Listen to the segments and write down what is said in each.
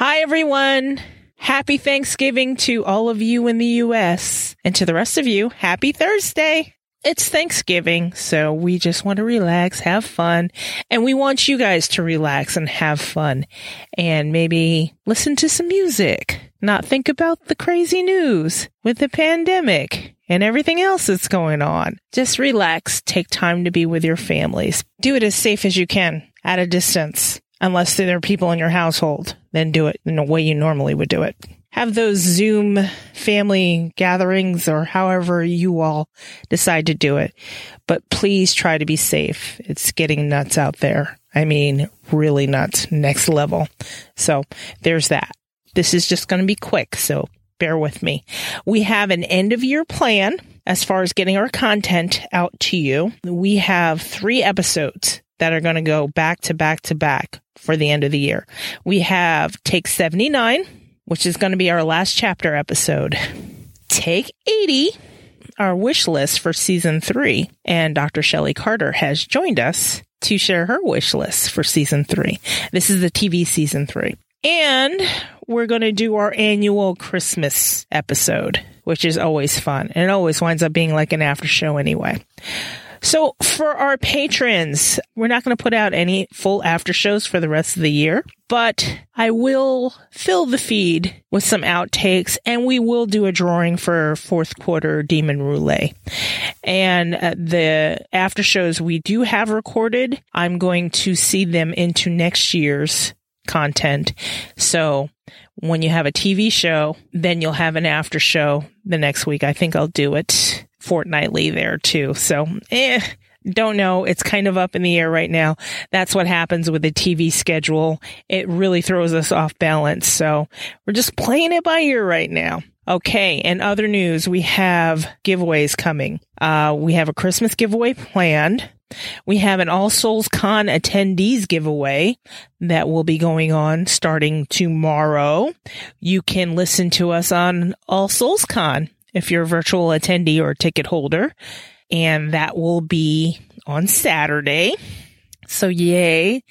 Hi, everyone. Happy Thanksgiving to all of you in the U.S. and to the rest of you. Happy Thursday. It's Thanksgiving, so we just want to relax, have fun, and we want you guys to relax and have fun and maybe listen to some music, not think about the crazy news with the pandemic and everything else that's going on. Just relax, take time to be with your families. Do it as safe as you can at a distance, unless there are people in your household. Then do it in the way you normally would do it have those Zoom family gatherings or however you all decide to do it. But please try to be safe. It's getting nuts out there. I mean, really nuts, next level. So there's that. This is just going to be quick. So bear with me. We have an end of year plan as far as getting our content out to you. We have three episodes that are going to go back to back to back for the end of the year. We have take 79 which is going to be our last chapter episode. Take 80, our wish list for season three. And Dr. Shelley Carter has joined us to share her wish list for season three. This is the TV season three. And we're going to do our annual Christmas episode, which is always fun. And it always winds up being like an after show anyway. So for our patrons, we're not going to put out any full after shows for the rest of the year, but I will fill the feed with some outtakes and we will do a drawing for fourth quarter Demon Roulette. And uh, the after shows we do have recorded, I'm going to see them into next year's content. So when you have a TV show, then you'll have an after show the next week. I think I'll do it fortnightly there too. So, eh, don't know. It's kind of up in the air right now. That's what happens with the TV schedule. It really throws us off balance. So we're just playing it by ear right now. Okay. And other news, we have giveaways coming. Uh, we have a Christmas giveaway planned. We have an All Souls Con attendees giveaway that will be going on starting tomorrow. You can listen to us on All Souls Con if you're a virtual attendee or ticket holder. And that will be on Saturday. So yay.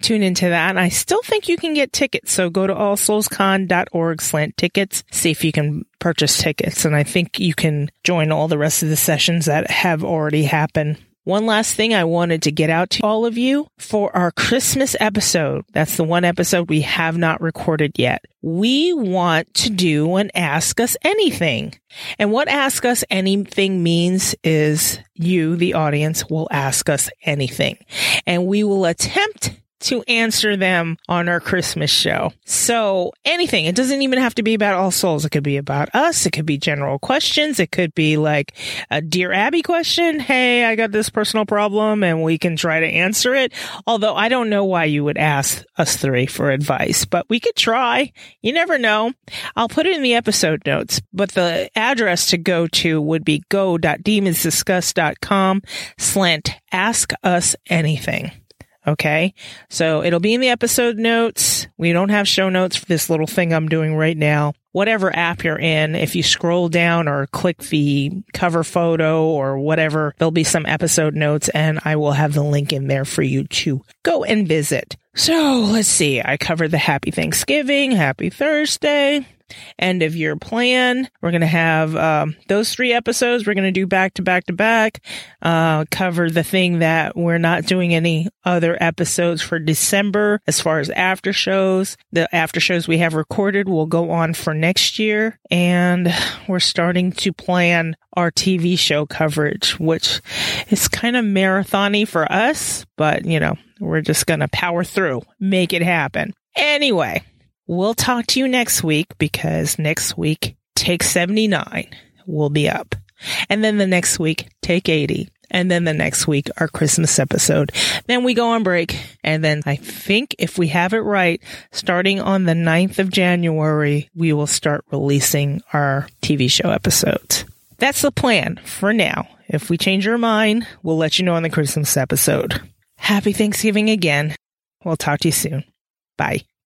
Tune into that. And I still think you can get tickets. So go to allsoulscon.org slant tickets. See if you can purchase tickets. And I think you can join all the rest of the sessions that have already happened one last thing I wanted to get out to all of you for our Christmas episode. That's the one episode we have not recorded yet. We want to do an ask us anything. And what ask us anything means is you, the audience, will ask us anything and we will attempt to answer them on our Christmas show. So anything, it doesn't even have to be about All Souls. It could be about us. It could be general questions. It could be like a Dear Abby question. Hey, I got this personal problem and we can try to answer it. Although I don't know why you would ask us three for advice, but we could try. You never know. I'll put it in the episode notes, but the address to go to would be go.demonsdiscuss.com slant ask us anything. Okay. So it'll be in the episode notes. We don't have show notes for this little thing I'm doing right now. Whatever app you're in, if you scroll down or click the cover photo or whatever, there'll be some episode notes and I will have the link in there for you to go and visit. So let's see. I covered the happy Thanksgiving, happy Thursday, end of year plan. We're going to have um, those three episodes. We're going to do back to back to back. Uh, cover the thing that we're not doing any other episodes for December as far as after shows. The after shows we have recorded will go on for next year, and we're starting to plan our TV show coverage, which is kind of marathony for us, but you know, we're just going to power through, make it happen. Anyway, We'll talk to you next week because next week, take 79 will be up. And then the next week, take 80. And then the next week, our Christmas episode. Then we go on break. And then I think if we have it right, starting on the 9th of January, we will start releasing our TV show episodes. That's the plan for now. If we change our mind, we'll let you know on the Christmas episode. Happy Thanksgiving again. We'll talk to you soon. Bye.